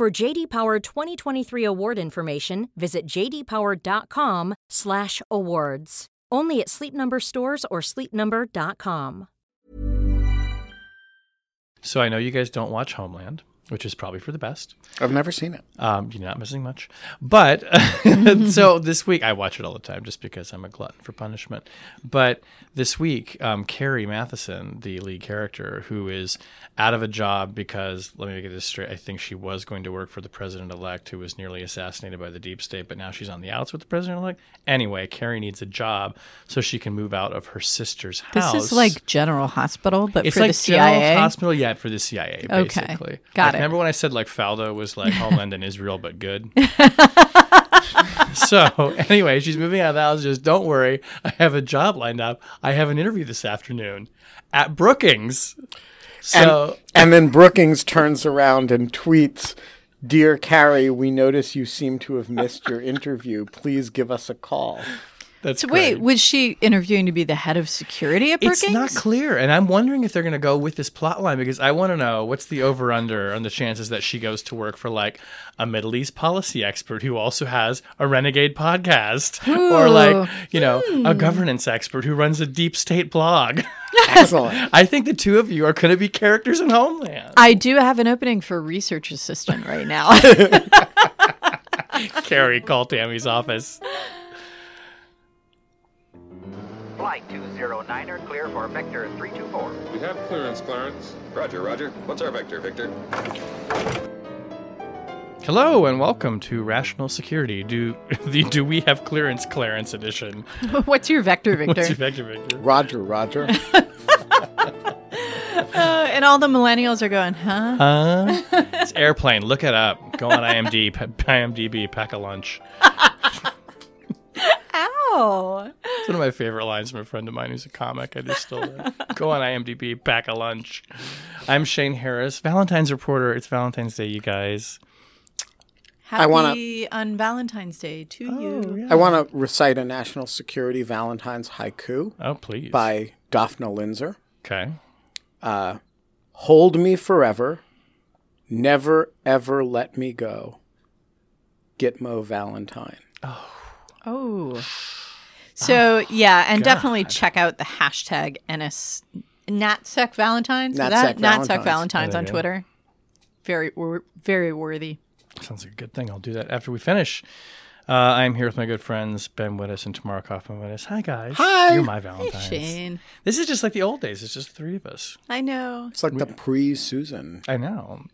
For JD Power 2023 award information, visit jdpower.com/awards. Only at Sleep Number stores or sleepnumber.com. So I know you guys don't watch Homeland, which is probably for the best. I've never seen it. Um, you're not missing much. But so this week, I watch it all the time just because I'm a glutton for punishment. But this week, um, Carrie Mathison, the lead character, who is out of a job because, let me get this straight, I think she was going to work for the president elect who was nearly assassinated by the deep state, but now she's on the outs with the president elect. Anyway, Carrie needs a job so she can move out of her sister's house. This is like General Hospital, but it's for like the CIA. General Hospital, yeah, for the CIA, Okay. basically. Got Like, it. Remember when I said like Fauda was like Homeland in Israel, but good? so anyway, she's moving out of the house. Just don't worry, I have a job lined up. I have an interview this afternoon at Brookings. So And then Brookings turns around and tweets, Dear Carrie, we notice you seem to have missed your interview. Please give us a call. That's So great. wait, was she interviewing to be the head of security at Brookings? It's not clear, and I'm wondering if they're going to go with this plot line because I want to know what's the over under on the chances that she goes to work for like a Middle East policy expert who also has a renegade podcast, or like you know Hmm. a governance expert who runs a deep state blog. Excellent. I think the two of you are going to be characters in Homeland. I do have an opening for research assistant right now. Carrie, call Tammy's office. Flight 209er clear for Vector 324. We have clearance, Clarence. Roger, Roger. What's our vector, Victor? Hello and welcome to Rational Security. Do the Do we have clearance, Clarence edition? What's your vector, Victor? What's your vector, Victor? Roger, Roger. Uh, and all the millennials are going, huh? Huh? it's airplane. Look it up. Go on IMDb. IMDb. Pack a lunch. Ow. It's one of my favorite lines from a friend of mine who's a comic. I just stole it. Go on IMDb. back a lunch. I'm Shane Harris, Valentine's reporter. It's Valentine's Day, you guys. Happy wanna- on Valentine's Day to oh, you. I want to recite a national security Valentine's haiku Oh, please. by Dafna Linzer. Okay. Uh, Hold me forever. Never, ever let me go. Gitmo Valentine. Oh. Oh. So, yeah, and definitely check out the hashtag NS NatSec Valentines. NatSec that? NatSec Valentines. Valentines Oh, on there you go. Twitter. Very, very worthy. Sounds like a good thing. I'll do that after we finish. Uh, I'm here with my good friends Ben Wittes and Tamara Cofman Wittes. Hi, guys. Hi. You're my Valentine's. Shane. This is just like the old days. It's just three of us. I know. It's like the pre Susan I know.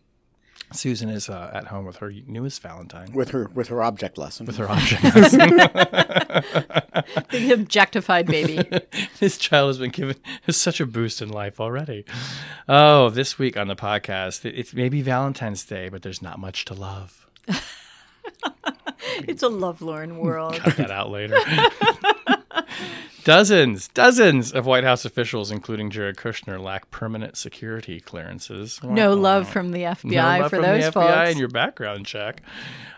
Susan is uh, at home with her newest Valentine. with her with her object lesson. with her object. The objectified baby. this child has been given such a boost in life already. Oh, this week on the podcast, it- it's maybe Valentine's Day, but there's not much to love. it's a lovelorn world. Cut that out later. Dozens, dozens of White House officials, including Jared Kushner, lack permanent security clearances. No Wow. love from the FBI No love for from those the FBI folks. and your background check.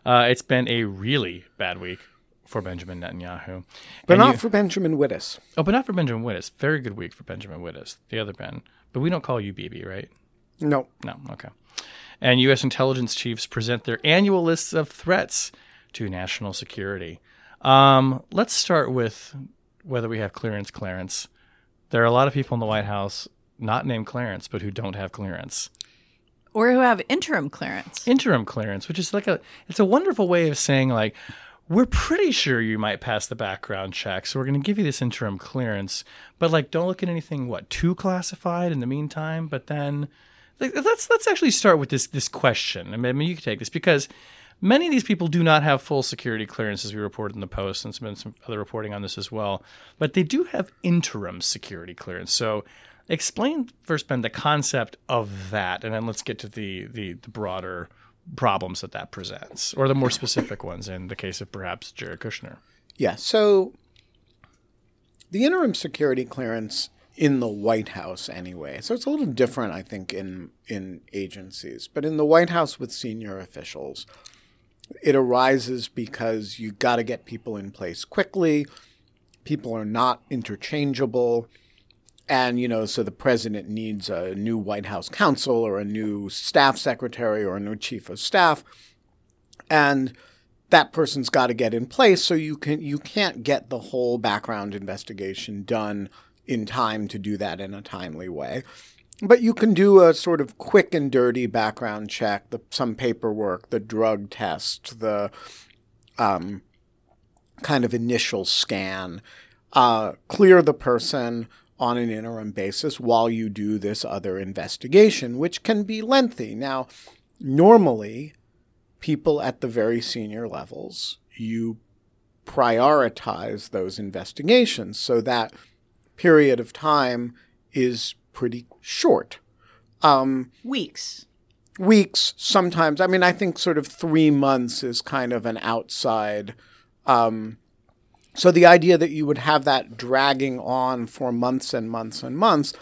Uh, it's been a really bad week for Benjamin Netanyahu. but And not you- for Benjamin Wittes. Oh, but not for Benjamin Wittes. Very good week for Benjamin Wittes, the other Ben. But we don't call you Bibi, right? No. No, okay. And U.S. intelligence chiefs present their annual lists of threats to national security. Um, let's start with whether we have clearance. Clarence. There are a lot of people in the White House not named Clarence, but who don't have clearance. or who have interim clearance. Interim clearance, which is like a, it's a wonderful way of saying like, we're pretty sure you might pass the background check, so we're going to give you this interim clearance, but like, don't look at anything what too classified in the meantime. But then, like, let's let's actually start with this this question. I mean, you can take this because many of these people do not have full security clearance, as we reported in the post, and some been some other reporting on this as well. But they do have interim security clearance. So, explain first, Ben, the concept of that, and then let's get to the the, the broader problems that that presents, or the more specific ones in the case of perhaps Jared Kushner. Yeah. So the interim security clearance in the White House, anyway. So it's a little different, I think, in in agencies, but in the White House with senior officials, it arises because you got to get people in place quickly. People are not interchangeable. And, you know, so the president needs a new White House counsel or a new staff secretary or a new chief of staff. And that person's got to get in place so you can you can't get the whole background investigation done in time to do that in a timely way. But you can do a sort of quick and dirty background check, the, some paperwork, the drug test, the um, kind of initial scan, uh, clear the person on an interim basis while you do this other investigation, which can be lengthy. Now, normally, people at the very senior levels, you prioritize those investigations so that period of time is pretty short. Um, Weeks. weeks, sometimes. I mean, I think sort of three months is kind of an outside. Um, so the idea that you would have that dragging on for months and months and months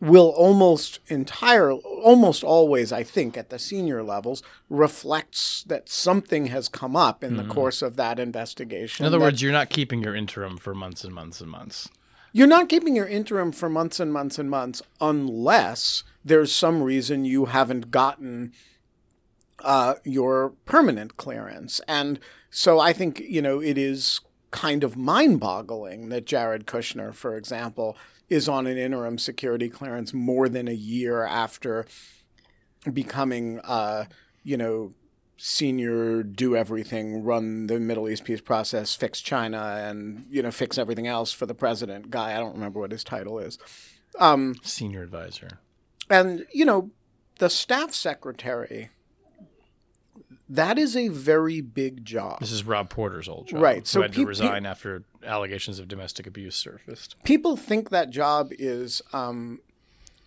will almost entire, almost always, I think, at the senior levels, reflects that something has come up in the course of that investigation. In other that- words, you're not keeping your interim for months and months and months. You're not keeping your interim for months and months and months unless there's some reason you haven't gotten uh, your permanent clearance. And so I think, you know, it is kind of mind boggling that Jared Kushner, for example, is on an interim security clearance more than a year after becoming, uh, you know, senior do everything, run the Middle East peace process, fix China, and you know fix everything else for the president guy. I don't remember what his title is. Um, Senior advisor. and you know the staff secretary. That is a very big job. This is Rob Porter's old job. Right, Who so had pe- to resign after allegations of domestic abuse surfaced. people think that job is um,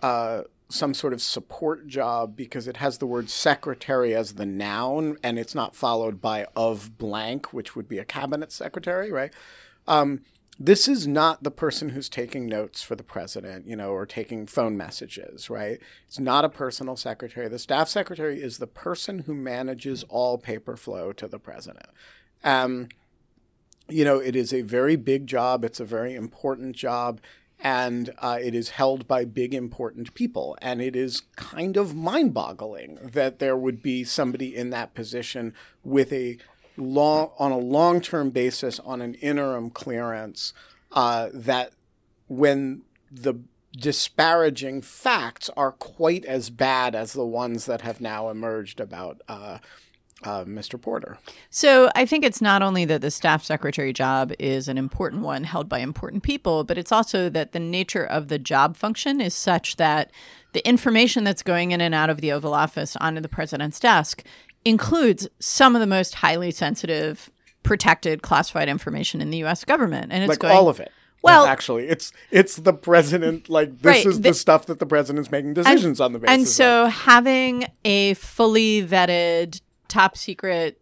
uh, some sort of support job because it has the word secretary as the noun and it's not followed by of blank, which would be a cabinet secretary, right? Um, this is not the person who's taking notes for the president, you know, or taking phone messages, right? It's not a personal secretary. The staff secretary is the person who manages all paper flow to the president. Um, you know, it is a very big job. It's a very important job. And uh, it is held by big, important people. And it is kind of mind boggling that there would be somebody in that position with a long, on a long term basis, on an interim clearance, uh, that when the disparaging facts are quite as bad as the ones that have now emerged about uh, uh, Mr. Porter. So I think it's not only that the staff secretary job is an important one held by important people, but it's also that the nature of the job function is such that the information that's going in and out of the Oval Office onto the president's desk includes some of the most highly sensitive, protected, classified information in the U.S. government, and it's like going all of it. Well- actually, it's it's the president. Like this Right, is the- the stuff that the president's making decisions on the basis. Of. And of. so having a fully vetted, top secret,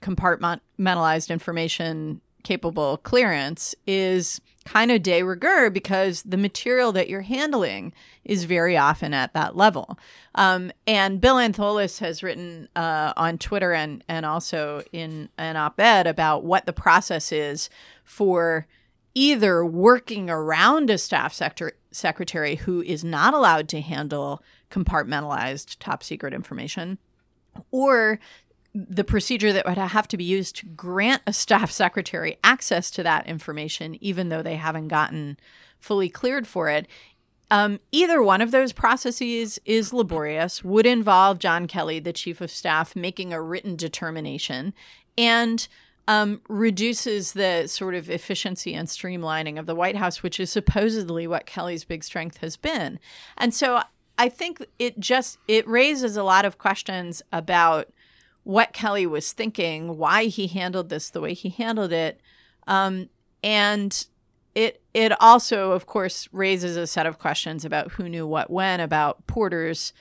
compartmentalized information capable clearance is kind of de rigueur because the material that you're handling is very often at that level. Um, and Bill Antholis has written uh, on Twitter and, and also in an op ed about what the process is for either working around a staff sector- secretary who is not allowed to handle compartmentalized top secret information or the procedure that would have to be used to grant a staff secretary access to that information, even though they haven't gotten fully cleared for it. Um, either one of those processes is laborious, would involve John Kelly, the chief of staff, making a written determination and um, reduces the sort of efficiency and streamlining of the White House, which is supposedly what Kelly's big strength has been. And so I think it just it raises a lot of questions about what Kelly was thinking, why he handled this the way he handled it, um, and it it also, of course, raises a set of questions about who knew what when about Porter's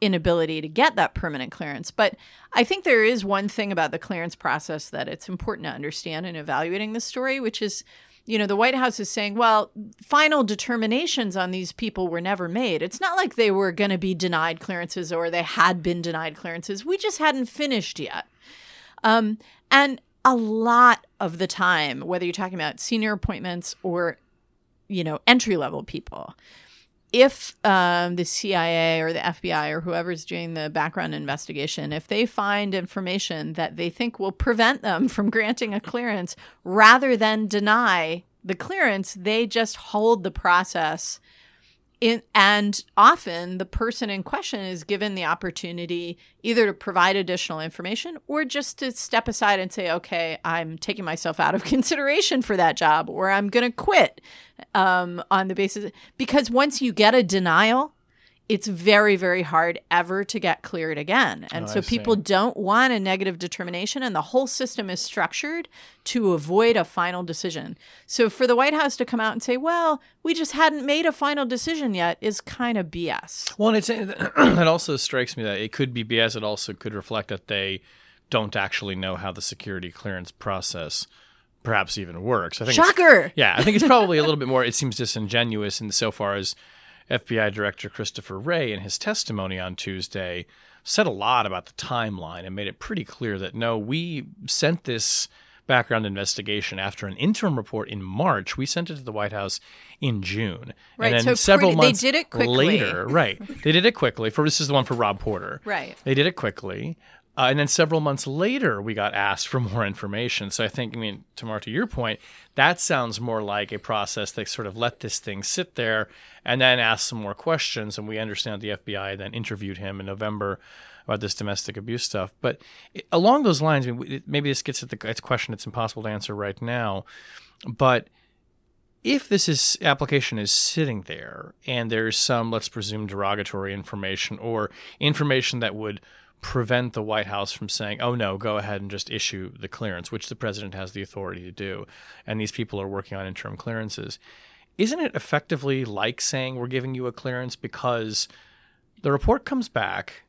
inability to get that permanent clearance. But I think there is one thing about the clearance process that it's important to understand in evaluating this story, which is you know, the White House is saying, well, final determinations on these people were never made. It's not like they were going to be denied clearances or they had been denied clearances. We just hadn't finished yet. Um, and a lot of the time, whether you're talking about senior appointments or, you know, entry level people, if um, the CIA or the FBI or whoever's doing the background investigation, if they find information that they think will prevent them from granting a clearance rather than deny the clearance, they just hold the process in, and often the person in question is given the opportunity either to provide additional information or just to step aside and say, okay, I'm taking myself out of consideration for that job or I'm going to quit um, on the basis. Because once you get a denial, it's very very hard ever to get cleared again and Oh, so people don't want a negative determination and the whole system is structured to avoid a final decision so for the white house to come out and say well we just hadn't made a final decision yet is kind of bs Well, and it's it also strikes me that it could be BS. It also could reflect that they don't actually know how the security clearance process perhaps even works. I think shocker yeah, I think it's probably a little bit more. It seems disingenuous in so far as FBI Director Christopher Wray, in his testimony on Tuesday, said a lot about the timeline and made it pretty clear that no, we sent this background investigation after an interim report in March. We sent it to the White House in June, Right, and then so several pretty- they months did it quickly. later, right? They did it quickly. For this is the one for Rob Porter, Right. They did it quickly. Uh, and then several months later, we got asked for more information. So I think, I mean, Tamar, to your point, that sounds more like a process that sort of let this thing sit there and then asked some more questions. And we understand the FBI then interviewed him in November about this domestic abuse stuff. But it, along those lines, I mean, it- maybe this gets at the it's question it's impossible to answer right now. But if this is application is sitting there and there's some let's presume derogatory information or information that would prevent the White House from saying, "Oh no, go ahead and just issue the clearance," which the president has the authority to do, and these people are working on interim clearances. Isn't it effectively like saying we're giving you a clearance because the report comes back,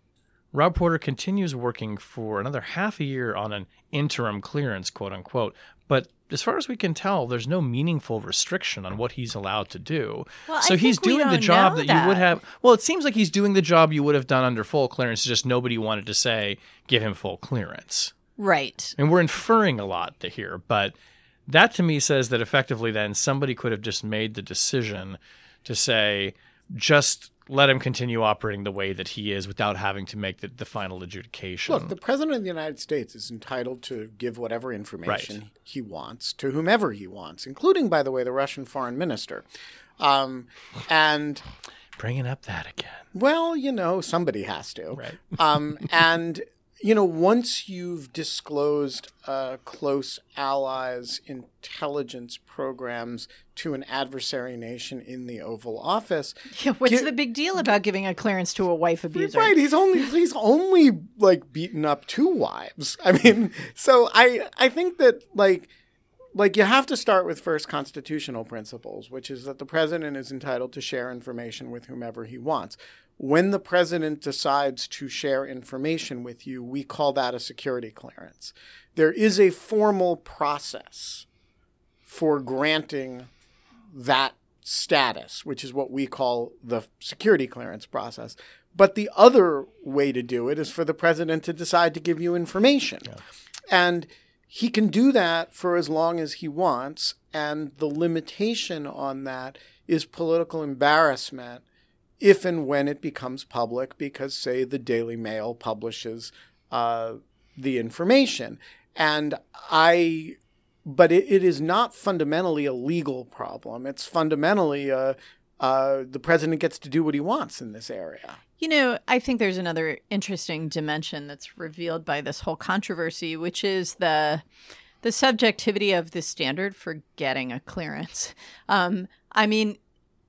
Rob Porter continues working for another half a year on an interim clearance, quote unquote. But as far as we can tell, there's no meaningful restriction on what he's allowed to do. Well, so he's doing the job know that, you would have. Well, it seems like he's doing the job you would have done under full clearance. Just nobody wanted to say give him full clearance. right And we're inferring a lot to here, but that to me says that effectively then somebody could have just made the decision to say just let him continue operating the way that he is without having to make the, the final adjudication. Look, the president of the United States is entitled to give whatever information he wants to whomever he wants, including, by the way, the Russian foreign minister. Um, and Bringing up that again. well, you know, somebody has to. Right. Um, and you know, once you've disclosed uh, close allies' intelligence programs to an adversary nation in the Oval Office, yeah, what's Get- the big deal about giving a clearance to a wife abuser Right, he's only he's only like beaten up two wives. I mean, so I I think that like like you have to start with first constitutional principles, which is that the president is entitled to share information with whomever he wants. When the president decides to share information with you, we call that a security clearance. There is a formal process for granting that status, which is what we call the security clearance process. But the other way to do it is for the president to decide to give you information. And he can do that for as long as he wants. And the limitation on that is political embarrassment if and when it becomes public, because, say, the Daily Mail publishes uh, the information. And I but it, it is not fundamentally a legal problem. It's fundamentally a, uh, the president gets to do what he wants in this area. You know, I think there's another interesting dimension that's revealed by this whole controversy, which is the the subjectivity of the standard for getting a clearance. Um, I mean,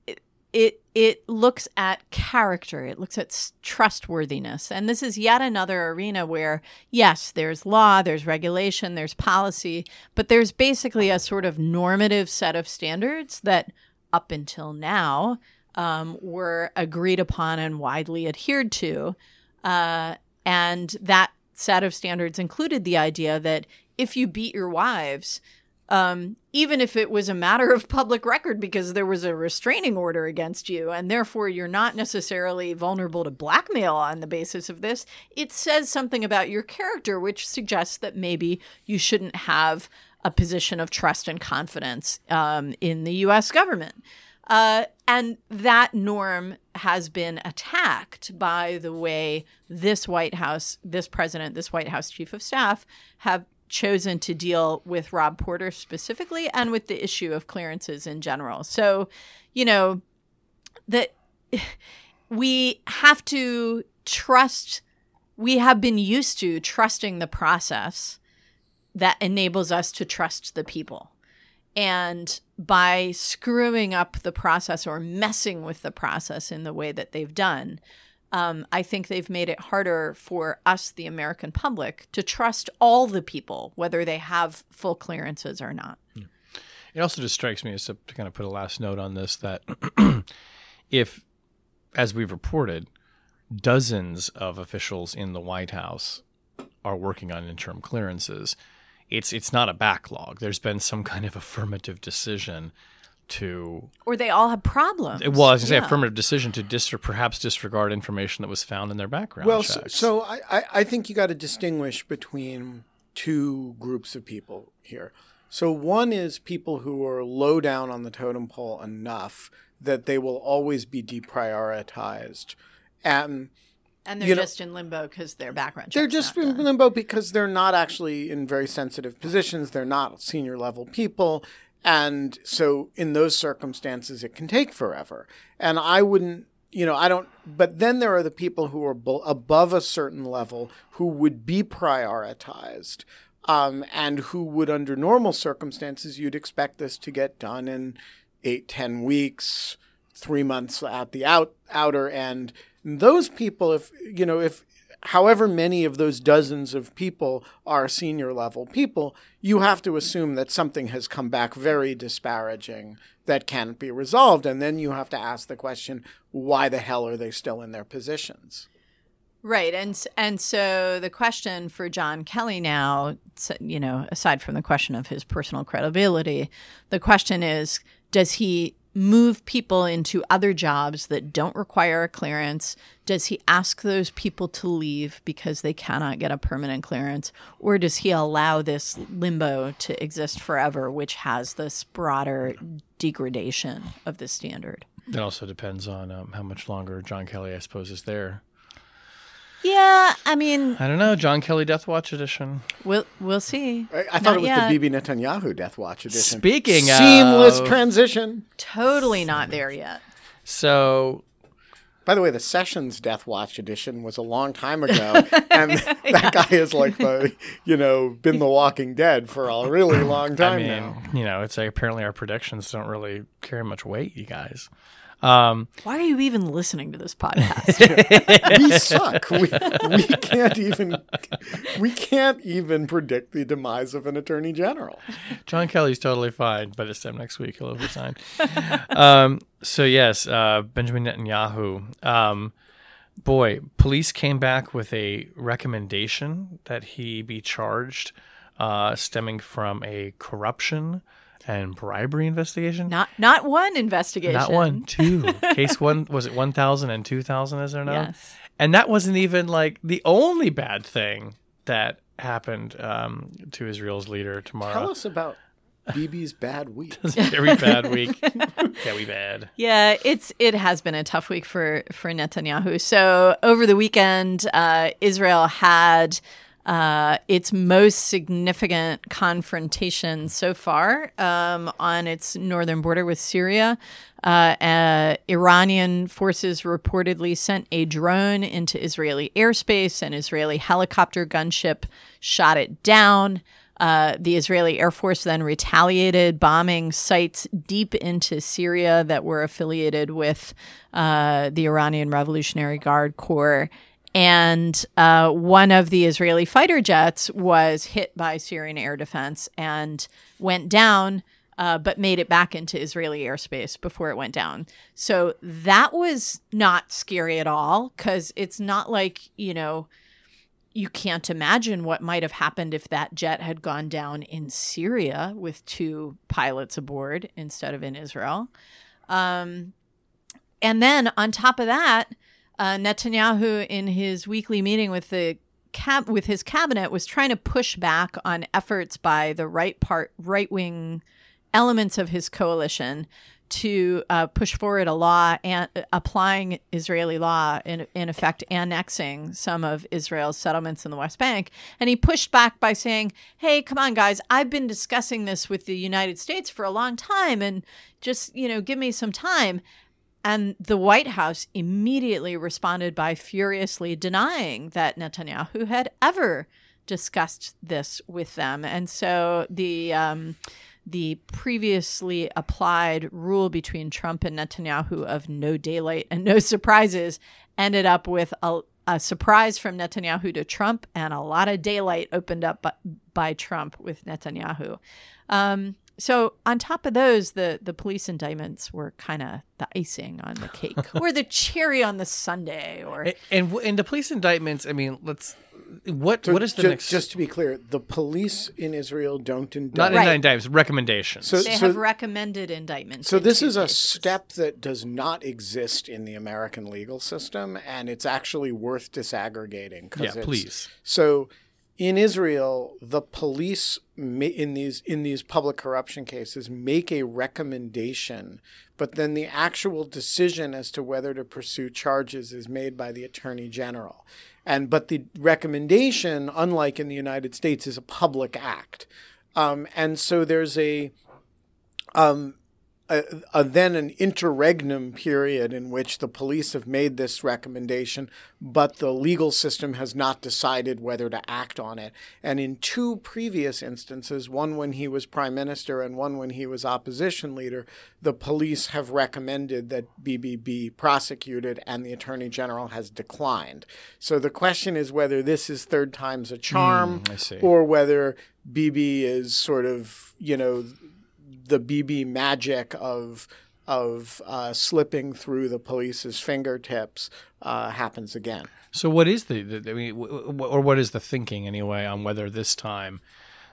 it, it it looks at character, it looks at trustworthiness, and this is yet another arena where yes, there's law, there's regulation, there's policy, but there's basically a sort of normative set of standards that up until now um, were agreed upon and widely adhered to. Uh, and that set of standards included the idea that if you beat your wives, um, even if it was a matter of public record because there was a restraining order against you, and therefore you're not necessarily vulnerable to blackmail on the basis of this, it says something about your character, which suggests that maybe you shouldn't have a position of trust and confidence um, in the US government. Uh, and that norm has been attacked by the way this White House, this president, this White House chief of staff have chosen to deal with Rob Porter specifically and with the issue of clearances in general. So, you know, that we have to trust, we have been used to trusting the process that enables us to trust the people. And by screwing up the process or messing with the process in the way that they've done, um, I think they've made it harder for us, the American public, to trust all the people, whether they have full clearances or not. It also just strikes me as to, to kind of put a last note on this that if, as we've reported, dozens of officials in the White House are working on interim clearances, it's it's not a backlog. There's been some kind of affirmative decision to Or they all have problems. well, I was gonna say affirmative decision to dis or perhaps disregard information that was found in their background Well, so, checks. so I, I, I think you got to distinguish between two groups of people here. So one is people who are low down on the totem pole enough that they will always be deprioritized, and and they're you know- just in limbo because their background they're just in done. limbo because they're not actually in very sensitive positions. They're not senior level people. And so in those circumstances, it can take forever. And I wouldn't, you know, I don't, but then there are the people who are bo- above a certain level who would be prioritized. Um, and who would, under normal circumstances, you'd expect this to get done in eight, ten weeks, three months at the out outer end. Those people, if you know, if however many of those dozens of people are senior level people, you have to assume that something has come back very disparaging that can't be resolved, and then you have to ask the question: Why the hell are they still in their positions? Right, and and so the question for John Kelly now, you know, aside from the question of his personal credibility, the question is, does he move people into other jobs that don't require a clearance? Does he ask those people to leave because they cannot get a permanent clearance, or does he allow this limbo to exist forever, which has this broader degradation of the standard? it also depends on um, how much longer John Kelly, I suppose, is there. Yeah, I mean, I don't know. John Kelly Death Watch edition. we'll we'll see. I, I thought it was yet. the Bibi Netanyahu Death Watch edition. Speaking seamless of- transition. Totally not there yet. So By the way, the Sessions Death Watch edition was a long time ago, and that guy has like the you know been the Walking Dead for a really long time I mean, now. you know, it's like apparently our predictions don't really carry much weight, you guys. Um, Why are you even listening to this podcast? we suck. We, we can't even we can't even predict the demise of an attorney general. John Kelly's totally fine, but it's time next week he'll resign. um, so yes, uh, Benjamin Netanyahu. Um, boy, police came back with a recommendation that he be charged, uh, stemming from a corruption and bribery investigation. not not one investigation. Not one, two. Case one was it 1,000 and 2,000, is there now? Yes. And that wasn't even like the only bad thing that happened um, to Israel's leader Tamara. Tell us about Bibi's bad week. It's very bad week. Very bad. Yeah, it's it has been a tough week for for Netanyahu. So over the weekend, uh, Israel had uh, its most significant confrontation so far um, on its northern border with Syria. Uh, uh, Iranian forces reportedly sent a drone into Israeli airspace. An Israeli helicopter gunship shot it down. Uh, the Israeli Air Force then retaliated, bombing sites deep into Syria that were affiliated with uh, the Iranian Revolutionary Guard Corps. And uh, one of the Israeli fighter jets was hit by Syrian air defense and went down. uh, but made it back into Israeli airspace before it went down. So that was not scary at all because it's not like, you know, you can't imagine what might have happened if that jet had gone down in Syria with two pilots aboard instead of in Israel. Um, and then on top of that, uh, Netanyahu, in his weekly meeting with the cab with his cabinet, was trying to push back on efforts by the right part, right wing elements of his coalition to uh, push forward a law and uh, applying Israeli law in in effect annexing some of Israel's settlements in the West Bank. And he pushed back by saying hey come on guys. I've been discussing this with the United States for a long time and just you know give me some time and the White House immediately responded by furiously denying that Netanyahu had ever discussed this with them and so the um, the previously applied rule between Trump and Netanyahu of no daylight and no surprises ended up with a, a surprise from Netanyahu to Trump and a lot of daylight opened up by, by Trump with Netanyahu. Um, so on top of those, the the police indictments were kind of the icing on the cake, or the cherry on the sundae, or And, and and the police indictments. I mean, let's. What So what is the ju- next? Just to be clear, the police in Israel don't indict. not Right. indictments, recommendations. So- they have recommended indictments. So in this two is a step that does not exist in the American legal system, and it's actually worth disaggregating. 'cause Yeah, it's- please. So, in Israel, the police in these in these public corruption cases make a recommendation, but then the actual decision as to whether to pursue charges is made by the attorney general. And but the recommendation, unlike in the United States, is a public act. Um, and so there's a um, a, a, then an interregnum period in which the police have made this recommendation, but the legal system has not decided whether to act on it. And in two previous instances, one when he was prime minister and one when he was opposition leader, the police have recommended that Bibi be prosecuted, and the attorney general has declined. So the question is whether this is third time's a charm, hmm, see. or whether Bibi is sort of you know the Bibi magic of of uh, slipping through the police's fingertips uh, happens again. So what is the, the I mean, w- w- or what is the thinking anyway on whether this time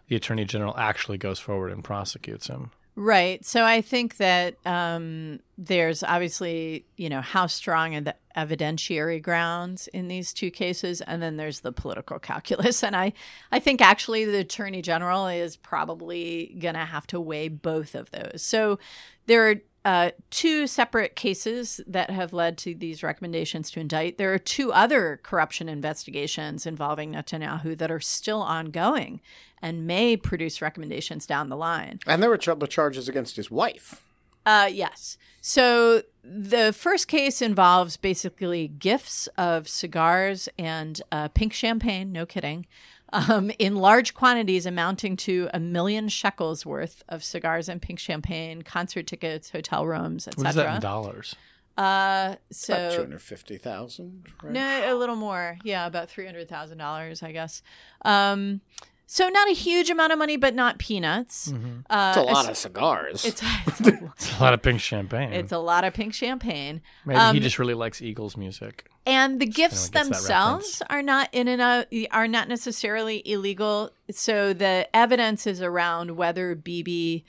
the attorney general actually goes forward and prosecutes him? Right. So I think that um, there's obviously, you know, how strong are the evidentiary grounds in these two cases, and then there's the political calculus. And I, I think actually the attorney general is probably going to have to weigh both of those. So there are uh, two separate cases that have led to these recommendations to indict. There are two other corruption investigations involving Netanyahu that are still ongoing and may produce recommendations down the line. And there were ch- charges against his wife. Uh, yes. So the first case involves basically gifts of cigars and uh, pink champagne. No kidding. Um, in large quantities amounting to a million shekels worth of cigars and pink champagne, concert tickets, hotel rooms, etc. What is that in etc. dollars? Uh, About two so hundred fifty thousand. Right? no, a little more. Yeah, about three hundred thousand dollars, I guess. Um, so not a huge amount of money, but not peanuts. Uh, It's a lot es- of cigars. It's, it's, a, It's a lot of pink champagne. it's a lot of pink champagne. Maybe um, he just really likes Eagles music. And the gifts themselves are not in and out, are not necessarily illegal. So the evidence is around whether Bibi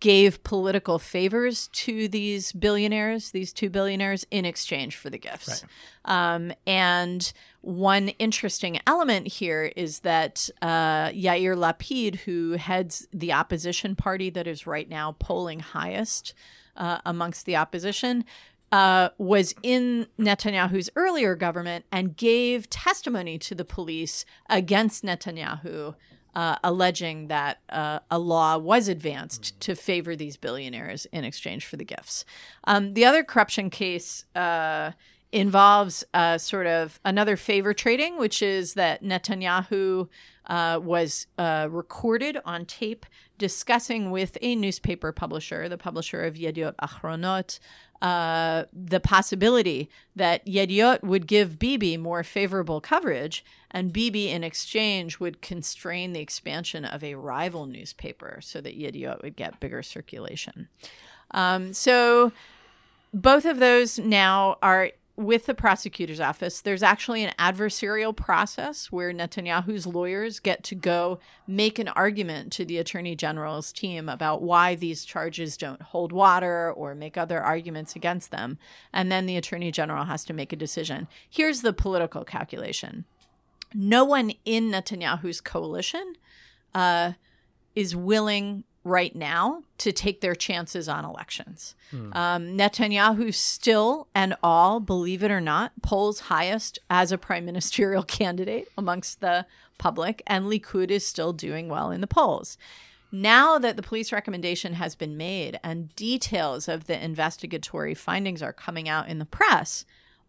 gave political favors to these billionaires, these two billionaires, in exchange for the gifts. Um, and one interesting element here is that uh, Yair Lapid, who heads the opposition party that is right now polling highest uh, amongst the opposition, uh, was in Netanyahu's earlier government and gave testimony to the police against Netanyahu, uh, alleging that uh, a law was advanced to favor these billionaires in exchange for the gifts. Um, the other corruption case. Uh, involves uh, sort of another favor trading, which is that Netanyahu uh, was uh, recorded on tape discussing with a newspaper publisher, the publisher of Yediot Achronot, uh, the possibility that Yediot would give Bibi more favorable coverage, and Bibi in exchange would constrain the expansion of a rival newspaper so that Yediot would get bigger circulation. Um, so both of those now are with the prosecutor's office, there's actually an adversarial process where Netanyahu's lawyers get to go make an argument to the attorney general's team about why these charges don't hold water or make other arguments against them. And then the attorney general has to make a decision. Here's the political calculation no one in Netanyahu's coalition uh, is willing right now to take their chances on elections. Hmm. Um, Netanyahu still and all, believe it or not, polls highest as a prime ministerial candidate amongst the public, and Likud is still doing well in the polls. Now that the police recommendation has been made and details of the investigatory findings are coming out in the press,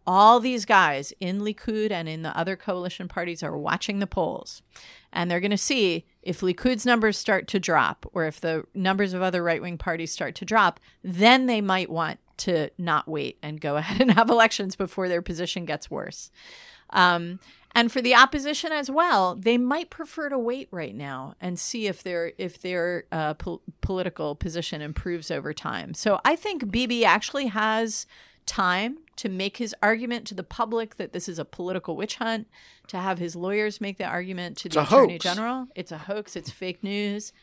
all these guys in Likud and in the other coalition parties are watching the polls and they're going to see if Likud's numbers start to drop or if the numbers of other right wing parties start to drop, then they might want to not wait and go ahead and have elections before their position gets worse. Um, and for the opposition as well, they might prefer to wait right now and see if their if their uh, po- political position improves over time. So I think Bibi actually has time to make his argument to the public that this is a political witch hunt, to have his lawyers make the argument to the attorney hoax. general. It's a hoax. It's fake news,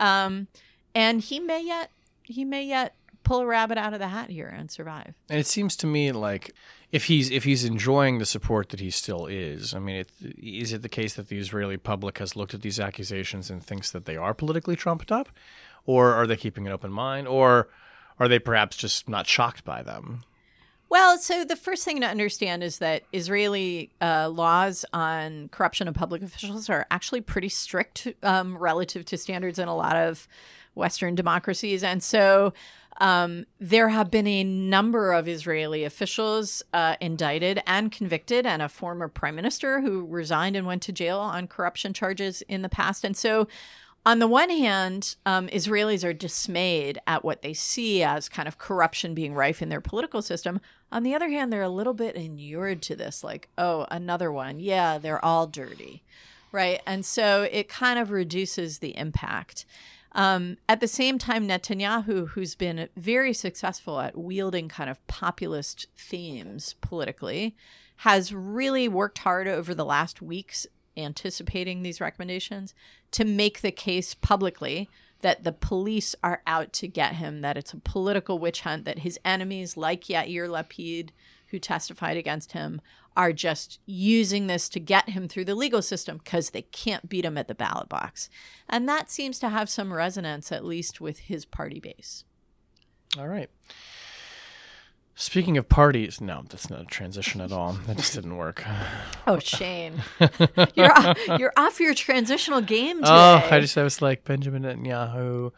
um, and he may yet he may yet pull a rabbit out of the hat here and survive. And it seems to me like if he's if he's enjoying the support that he still is, I mean, it, is it the case that the Israeli public has looked at these accusations and thinks that they are politically trumped up, or are they keeping an open mind, or are they perhaps just not shocked by them? Well, so the first thing to understand is that Israeli uh, laws on corruption of public officials are actually pretty strict um, relative to standards in a lot of Western democracies. And so um, there have been a number of Israeli officials uh, indicted and convicted, and a former prime minister who resigned and went to jail on corruption charges in the past. And so on the one hand, um, Israelis are dismayed at what they see as kind of corruption being rife in their political system. On the other hand, they're a little bit inured to this, like, oh, another one. Yeah, they're all dirty. Right. And so it kind of reduces the impact. Um, at the same time, Netanyahu, who's been very successful at wielding kind of populist themes politically, has really worked hard over the last weeks anticipating these recommendations to make the case publicly that the police are out to get him, that it's a political witch hunt, that his enemies, like Yair Lapid, who testified against him, are just using this to get him through the legal system because they can't beat him at the ballot box. And that seems to have some resonance, at least with his party base. All right. Speaking of parties, no, that's not a transition at all. That just didn't work. Oh, Shane, you're off, you're off your transitional game today. Oh, I just I was like Benjamin Netanyahu,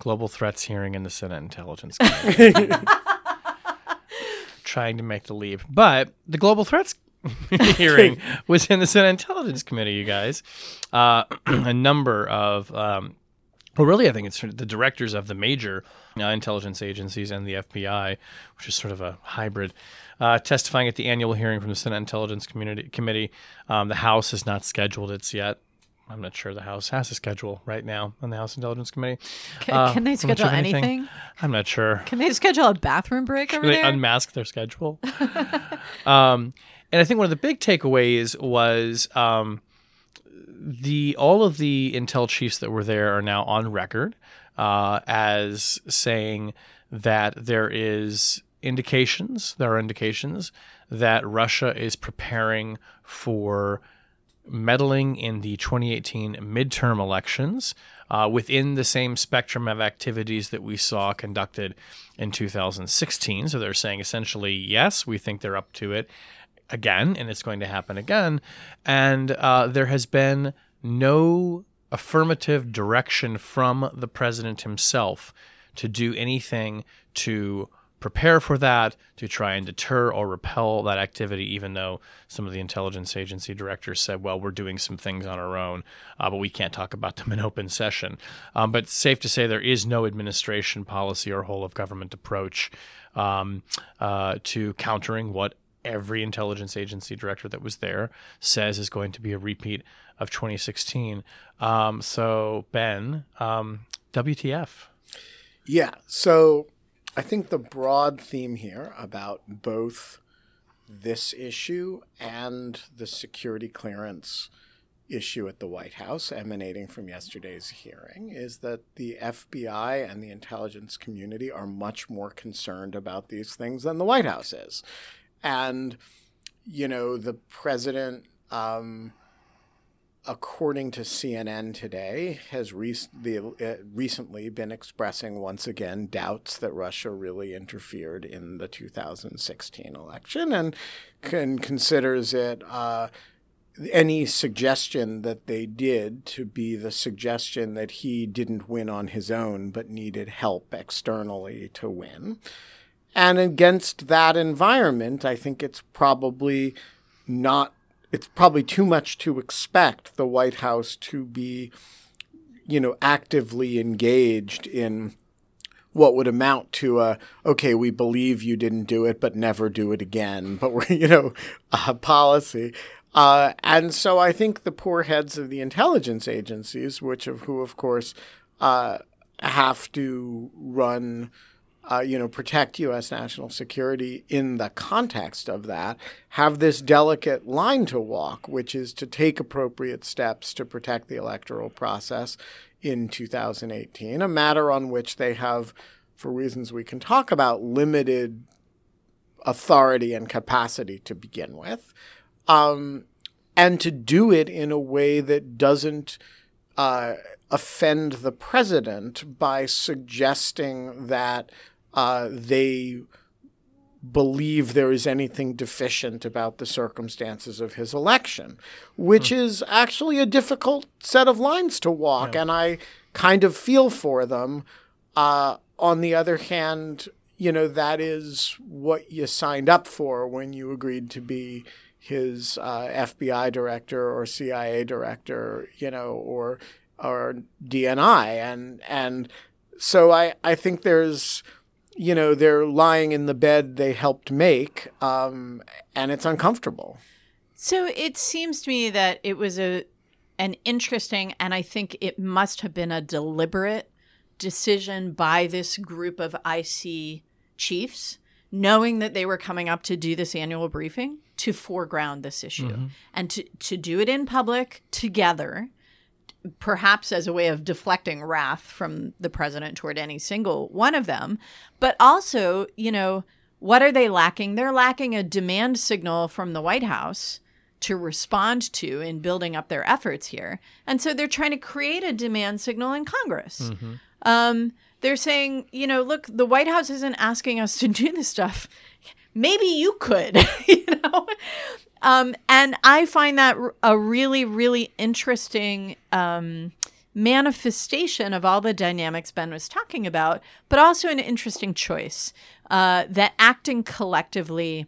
global threats hearing in the Senate Intelligence Committee, trying to make the leap, but the global threats hearing was in the Senate Intelligence Committee. You guys, uh, a number of um, well, really, I think it's the directors of the major uh, intelligence agencies and the FBI, which is sort of a hybrid, uh, testifying at the annual hearing from the Senate Intelligence Community Committee. Um, the House has not scheduled its yet. I'm not sure the House has a schedule right now on the House Intelligence Committee. Can, uh, can they schedule anything? anything? I'm not sure. Can they schedule a bathroom break over they there? unmask their schedule? um, and I think one of the big takeaways was um, the all of the intel chiefs that were there are now on record uh, as saying that there is indications, there are indications that Russia is preparing for meddling in the 2018 midterm elections uh, within the same spectrum of activities that we saw conducted in 2016. So they're saying essentially, yes, we think they're up to it again, and it's going to happen again. And uh, there has been no affirmative direction from the president himself to do anything to prepare for that, to try and deter or repel that activity, even though some of the intelligence agency directors said, well, we're doing some things on our own, uh, but we can't talk about them in open session. Um, but safe to say there is no administration policy or whole of government approach um, uh, to countering what every intelligence agency director that was there says is going to be a repeat of 2016. Um, so, Ben, um, WTF? Yeah. So I think the broad theme here about both this issue and the security clearance issue at the White House emanating from yesterday's hearing is that the FBI and the intelligence community are much more concerned about these things than the White House is. And, you know, the president um, according to CNN today, has re- the, uh, recently been expressing once again doubts that Russia really interfered in the 2016 election and can, considers it uh, any suggestion that they did to be the suggestion that he didn't win on his own but needed help externally to win. And against that environment, I think it's probably not it's probably too much to expect the White House to be, you know, actively engaged in what would amount to a okay, we believe you didn't do it, but never do it again. But we're you know a policy. Uh, and so I think the poor heads of the intelligence agencies, which of who of course uh, have to run uh, you know, protect U.S. national security in the context of that, have this delicate line to walk, which is to take appropriate steps to protect the electoral process in 2018, a matter on which they have, for reasons we can talk about, limited authority and capacity to begin with, um, and to do it in a way that doesn't. Uh, offend the president by suggesting that uh, they believe there is anything deficient about the circumstances of his election, which hmm. is actually a difficult set of lines to walk. Yeah. And I kind of feel for them. Uh, on the other hand, you know, that is what you signed up for when you agreed to be his uh, FBI director or CIA director, you know, or or DNI, and and so I I think there's you know, they're lying in the bed they helped make, um, and it's uncomfortable. So it seems to me that it was a an interesting, and I think it must have been a deliberate decision by this group of IC chiefs, knowing that they were coming up to do this annual briefing to foreground this issue mm-hmm. and to, to do it in public together perhaps as a way of deflecting wrath from the president toward any single one of them. But also, you know, what are they lacking? They're lacking a demand signal from the White House to respond to in building up their efforts here. And so they're trying to create a demand signal in Congress. Mm-hmm. Um, they're saying, you know, look, the White House isn't asking us to do this stuff. Maybe you could, you know? Um, and I find that a really, really interesting um, manifestation of all the dynamics Ben was talking about, but also an interesting choice uh, that acting collectively,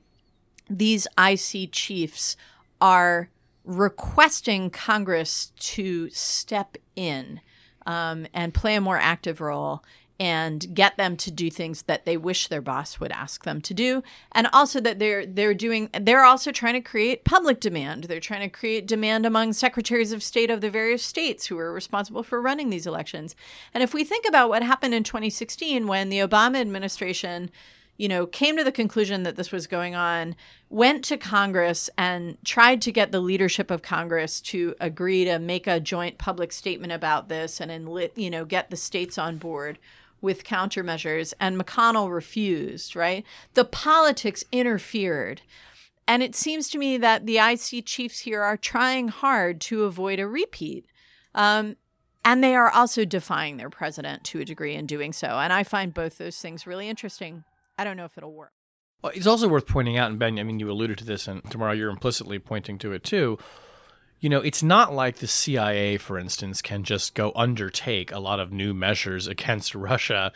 these IC chiefs are requesting Congress to step in um, and play a more active role and get them to do things that they wish their boss would ask them to do. And also that they're they're doing they're also trying to create public demand. They're trying to create demand among secretaries of state of the various states who are responsible for running these elections. And if we think about what happened in 2016 when the Obama administration you know, came to the conclusion that this was going on, went to Congress and tried to get the leadership of Congress to agree to make a joint public statement about this and, enlit, you know, get the states on board with countermeasures, and McConnell refused, right? The politics interfered. And it seems to me that the IC chiefs here are trying hard to avoid a repeat. Um, and they are also defying their president to a degree in doing so. And I find both those things really interesting. I don't know if it'll work. Well, it's also worth pointing out, and Ben, I mean, you alluded to this, and Tamara you're implicitly pointing to it too you know, it's not like the CIA, for instance, can just go undertake a lot of new measures against Russia,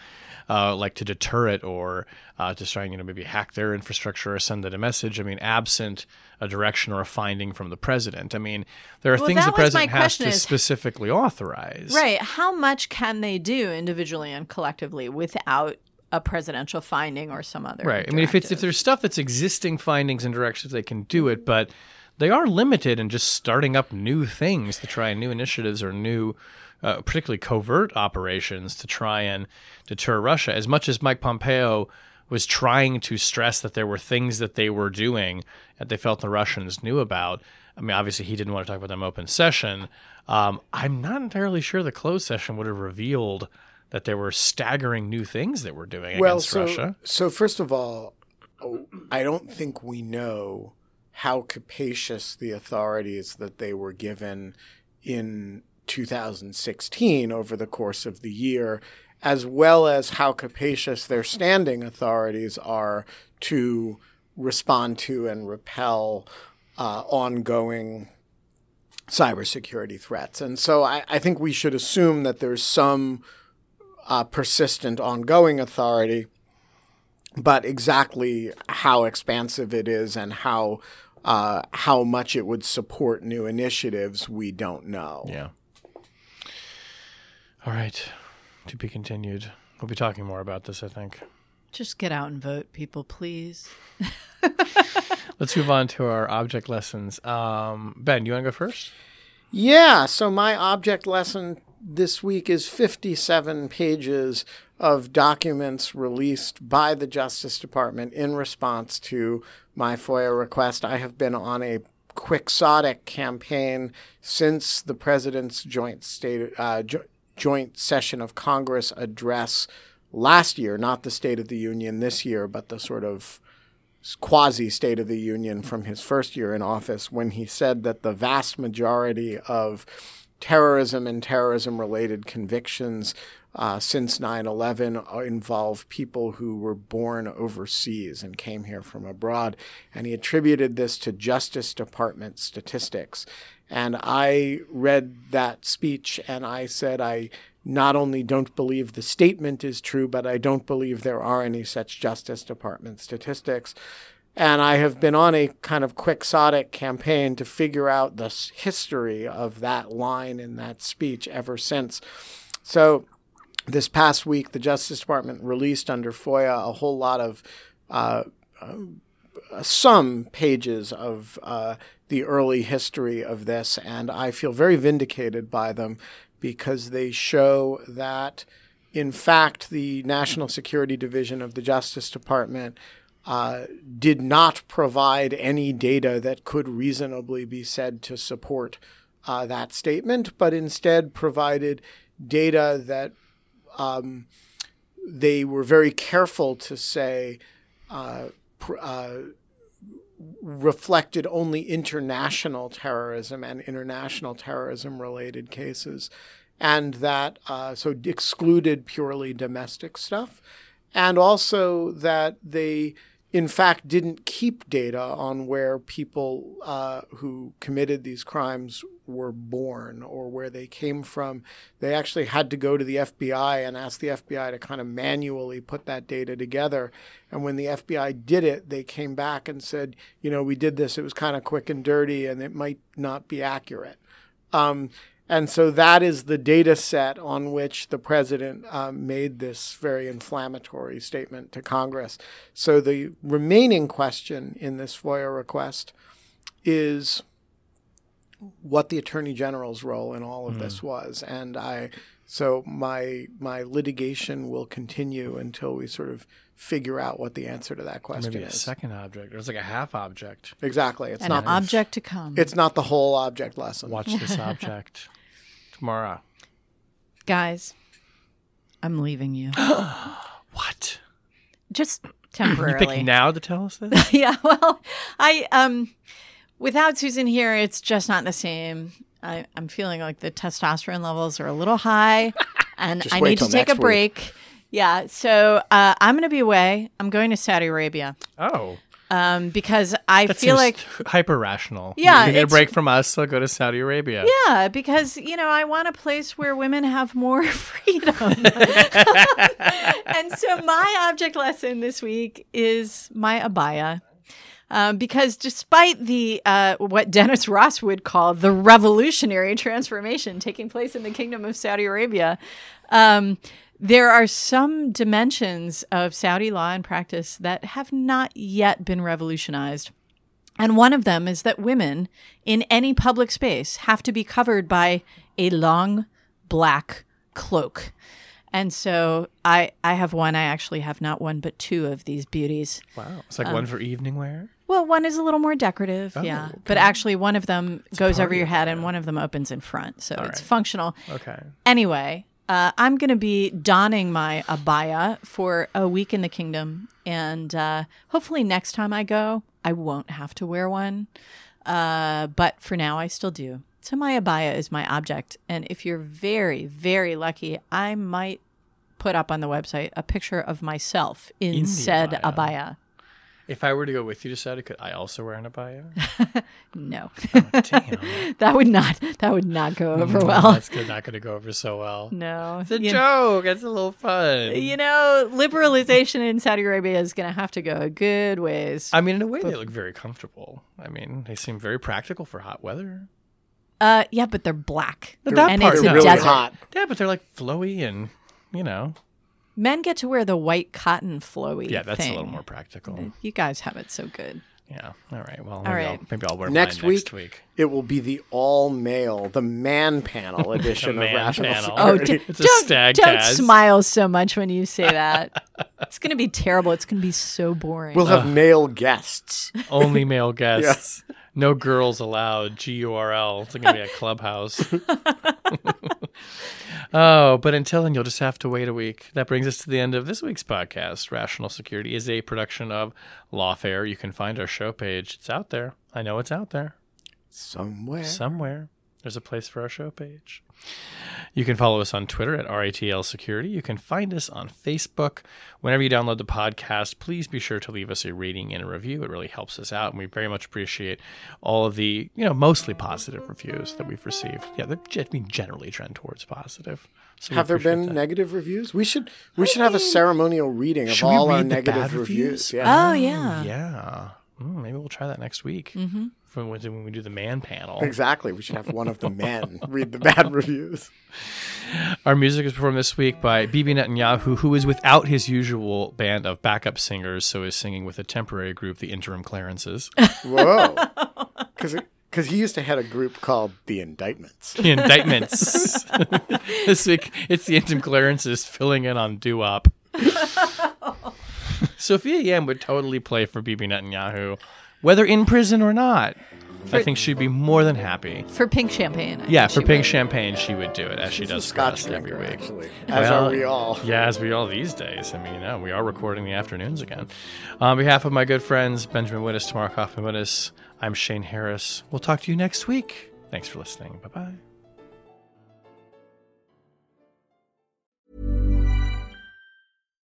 uh, like to deter it or uh, to try and, you know, maybe hack their infrastructure or send it a message. I mean, absent a direction or a finding from the president. I mean, there are Well, things the that was my president has to is- specifically authorize. Right. How much can they do individually and collectively without a presidential finding or some other? Right. I mean, if it's if there's stuff that's existing findings and directions, they can do it, but they are limited in just starting up new things to try new initiatives or new, uh, particularly covert operations to try and deter Russia. As much as Mike Pompeo was trying to stress that there were things that they were doing that they felt the Russians knew about. I mean, obviously, he didn't want to talk about them open session. Um, I'm not entirely sure the closed session would have revealed that there were staggering new things that we're doing well, against so Russia. so first of all, I don't think we know how capacious the authorities that they were given in 2016 over the course of the year, as well as how capacious their standing authorities are to respond to and repel uh, ongoing cybersecurity threats. And so I, I think we should assume that there's some uh, persistent, ongoing authority, but exactly how expansive it is and how uh, how much it would support new initiatives, we don't know. Yeah. All right. To be continued. We'll be talking more about this, I think. just get out and vote, people, please. Let's move on to our object lessons. Um, ben, you want to go first? Yeah, so my object lesson this week is 57 pages of documents released by the Justice Department in response to my FOIA request. I have been on a quixotic campaign since the president's joint state uh, jo- joint session of Congress address last year, not the State of the Union this year, but the sort of quasi State of the Union from his first year in office when he said that the vast majority of terrorism and terrorism related convictions uh, since 9 11 involve people who were born overseas and came here from abroad. And he attributed this to Justice Department statistics. And I read that speech and I said, I not only don't believe the statement is true, but I don't believe there are any such Justice Department statistics. And I have been on a kind of quixotic campaign to figure out the history of that line in that speech ever since. So, this past week, the Justice Department released under FOIA a whole lot of uh, uh, some pages of uh, the early history of this, and I feel very vindicated by them because they show that, in fact, the National Security Division of the Justice Department uh, did not provide any data that could reasonably be said to support uh, that statement, but instead provided data that um, they were very careful to say uh, pr- uh, reflected only international terrorism and international terrorism related cases, and that uh, so excluded purely domestic stuff, and also that they in fact didn't keep data on where people uh, who committed these crimes were born or where they came from. They actually had to go to the FBI and ask the FBI to kind of manually put that data together. And when the FBI did it, they came back and said, you know, we did this. It was kind of quick and dirty, and it might not be accurate. Um, and so that is the data set on which the president um, made this very inflammatory statement to Congress. So the remaining question in this FOIA request is what the attorney general's role in all of this was. And I, so my my litigation will continue until we sort of figure out what the answer to that question Maybe a is. second object, or it's like a half object. Exactly. It's An not object to come. it's not the whole object lesson. Watch this object tomorrow. Guys, I'm leaving you. What? Just You temporarily. pick now to tell us this? yeah, well, I um without Susan here, it's just not the same. I, I'm feeling like the testosterone levels are a little high, and I need to take a next week. break. Yeah, so uh, I'm going to be away. I'm going to Saudi Arabia. oh, um, because I That feel like hyper rational. Yeah, you get a break from us, so go to Saudi Arabia. Yeah, because you know I want a place where women have more freedom. and so my object lesson this week is my abaya. Um, because despite the uh, what Dennis Ross would call the revolutionary transformation taking place in the Kingdom of Saudi Arabia, um, there are some dimensions of Saudi law and practice that have not yet been revolutionized. And one of them is that women in any public space have to be covered by a long black cloak. And so I I have one, I actually have not one but two of these beauties. Wow. It's like Um, one for evening wear. Well, one is a little more decorative, yeah. But actually one of them goes over your head and one of them opens in front. So it's right. functional. Okay. Anyway, uh, I'm going to be donning my abaya for a week in the kingdom. And uh, hopefully, next time I go, I won't have to wear one. Uh, but for now, I still do. So, my abaya is my object. And if you're very, very lucky, I might put up on the website a picture of myself in, In said abaya. abaya. If I were to go with you to Saudi, could I also wear an abaya? No, Damn. that would not. That would not go over well. That's good. not going to go over so well. No, It's a You- joke. It's a little fun. You know, liberalization in Saudi Arabia is going to have to go a good ways. I mean, in a way, they look very comfortable. I mean, they seem very practical for hot weather. Uh, yeah, but they're black, That and part, it's a no. really desert. hot. Yeah, but they're like flowy and, you know. Men get to wear the white cotton flowy. Yeah, that's thing. a little more practical. You guys have it so good. Yeah. All right. Well, maybe, right. I'll, maybe I'll wear Next mine next week, week. It will be the all male, the man panel edition of man Rational panel. Oh, d- It's don't stag don't Taz. smile so much when you say that. it's going to be terrible. It's going to be so boring. we'll have male guests. Only male guests. No girls allowed. G U R L. It's going to be a clubhouse. Oh, but until then, you'll just have to wait a week. That brings us to the end of this week's podcast. Rational Security is a production of Lawfare. You can find our show page. It's out there. I know it's out there. Somewhere. Somewhere. There's a place for our show page. You can follow us on Twitter at RATL Security. You can find us on Facebook. Whenever you download the podcast, please be sure to leave us a rating and a review. It really helps us out, and we very much appreciate all of the, you know, mostly positive reviews that we've received. Yeah, they I mean, generally trend towards positive. So have there been that. negative reviews? We should we should have a ceremonial reading of all our read the negative reviews. reviews? Yeah. oh yeah. Mm, yeah. Mm, maybe we'll try that next week mm-hmm. when, we- when we do the man panel. Exactly. We should have one of the men read the bad reviews. Our music is performed this week by Bibi Netanyahu, who is without his usual band of backup singers, so is singing with a temporary group, the Interim Clarences. Whoa. Because he used to head a group called The Indictments. The indictments. this week, it's the Interim Clarences filling in on doo wop. Sophia Yan would totally play for Bibi Netanyahu, whether in prison or not. I think she'd be more than happy. For pink champagne. I Yeah, for pink would. champagne, she would do it as she She's a does Scotch us every week. actually. As Well, are we all. Yeah, as we all these days. I mean, you know, we are recording the afternoons again. On behalf of my good friends Benjamin Wittes, Tamara Cofman Wittes, I'm Shane Harris. We'll talk to you next week. Thanks for listening. Bye bye.